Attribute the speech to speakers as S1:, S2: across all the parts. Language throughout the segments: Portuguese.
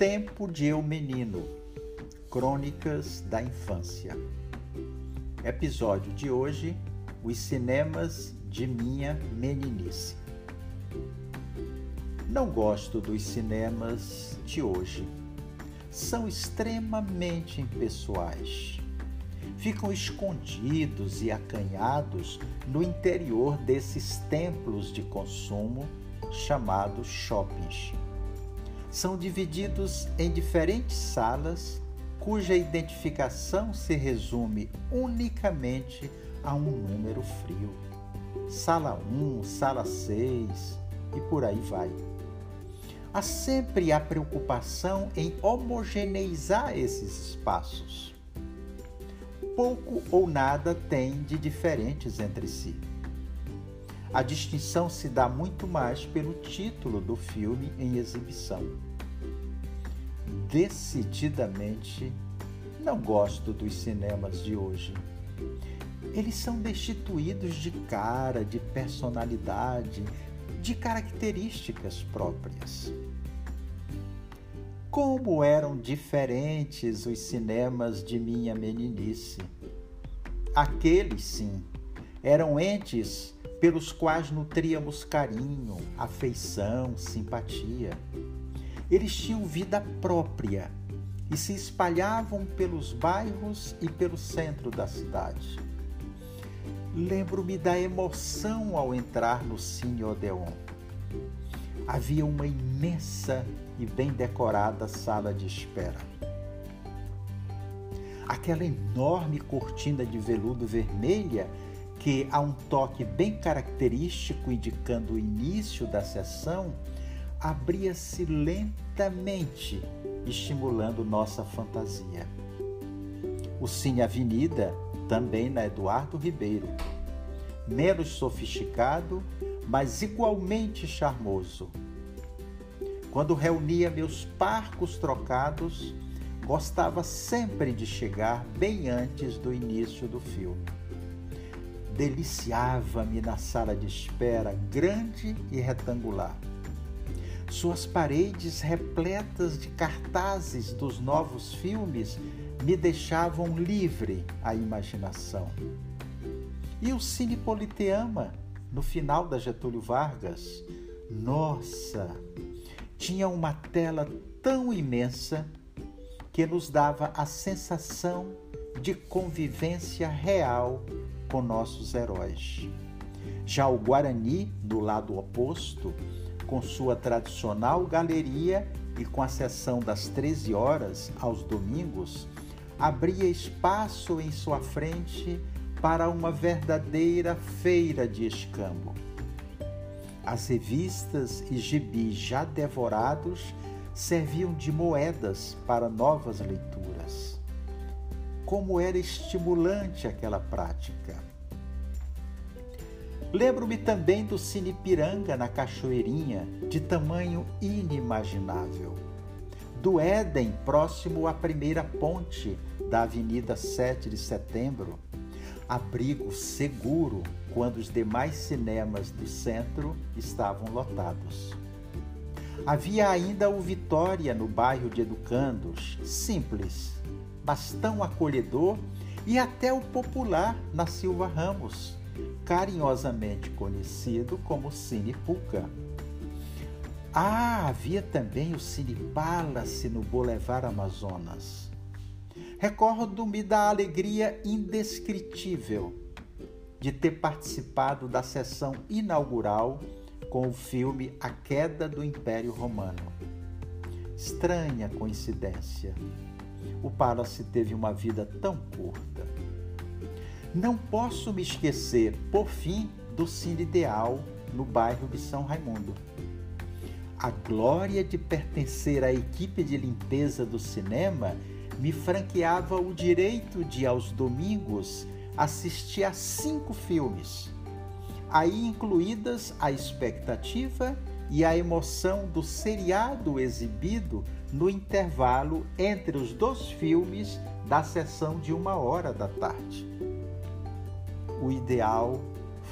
S1: tempo de eu menino. Crônicas da infância. Episódio de hoje: Os cinemas de minha meninice. Não gosto dos cinemas de hoje. São extremamente impessoais. Ficam escondidos e acanhados no interior desses templos de consumo chamados shoppings. São divididos em diferentes salas cuja identificação se resume unicamente a um número frio. Sala 1, sala 6 e por aí vai há sempre a preocupação em homogeneizar esses espaços. Pouco ou nada tem de diferentes entre si. A distinção se dá muito mais pelo título do filme em exibição. Decididamente, não gosto dos cinemas de hoje. Eles são destituídos de cara, de personalidade, de características próprias. Como eram diferentes os cinemas de minha meninice. Aqueles, sim, eram entes pelos quais nutríamos carinho, afeição, simpatia. Eles tinham vida própria e se espalhavam pelos bairros e pelo centro da cidade. Lembro-me da emoção ao entrar no Cine Odeon. Havia uma imensa e bem decorada sala de espera. Aquela enorme cortina de veludo vermelha que, a um toque bem característico indicando o início da sessão, abria-se lentamente, estimulando nossa fantasia. O Cine Avenida também na Eduardo Ribeiro. Menos sofisticado, mas igualmente charmoso. Quando reunia meus parcos trocados, gostava sempre de chegar bem antes do início do filme. Deliciava-me na sala de espera grande e retangular. Suas paredes repletas de cartazes dos novos filmes me deixavam livre a imaginação. E o Cine Politeama, no final da Getúlio Vargas, nossa, tinha uma tela tão imensa que nos dava a sensação de convivência real com nossos heróis. Já o Guarani, do lado oposto, com sua tradicional galeria e com a sessão das 13 horas aos domingos, abria espaço em sua frente para uma verdadeira feira de escambo. As revistas e gibis já devorados serviam de moedas para novas leituras. Como era estimulante aquela prática! Lembro-me também do Cine Piranga na Cachoeirinha, de tamanho inimaginável do Éden, próximo à primeira ponte da Avenida 7 de Setembro, abrigo seguro quando os demais cinemas do centro estavam lotados. Havia ainda o Vitória no bairro de Educandos, simples, mas tão acolhedor, e até o Popular na Silva Ramos, carinhosamente conhecido como Cine Puca. Ah, havia também o Cine Palace no Boulevard Amazonas. Recordo-me da alegria indescritível de ter participado da sessão inaugural com o filme A Queda do Império Romano. Estranha coincidência. O Palace teve uma vida tão curta. Não posso me esquecer, por fim, do Cine Ideal no bairro de São Raimundo a glória de pertencer à equipe de limpeza do cinema me franqueava o direito de, aos domingos, assistir a cinco filmes, aí incluídas a expectativa e a emoção do seriado exibido no intervalo entre os dois filmes da sessão de uma hora da tarde. O ideal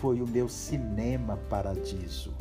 S1: foi o meu cinema paradiso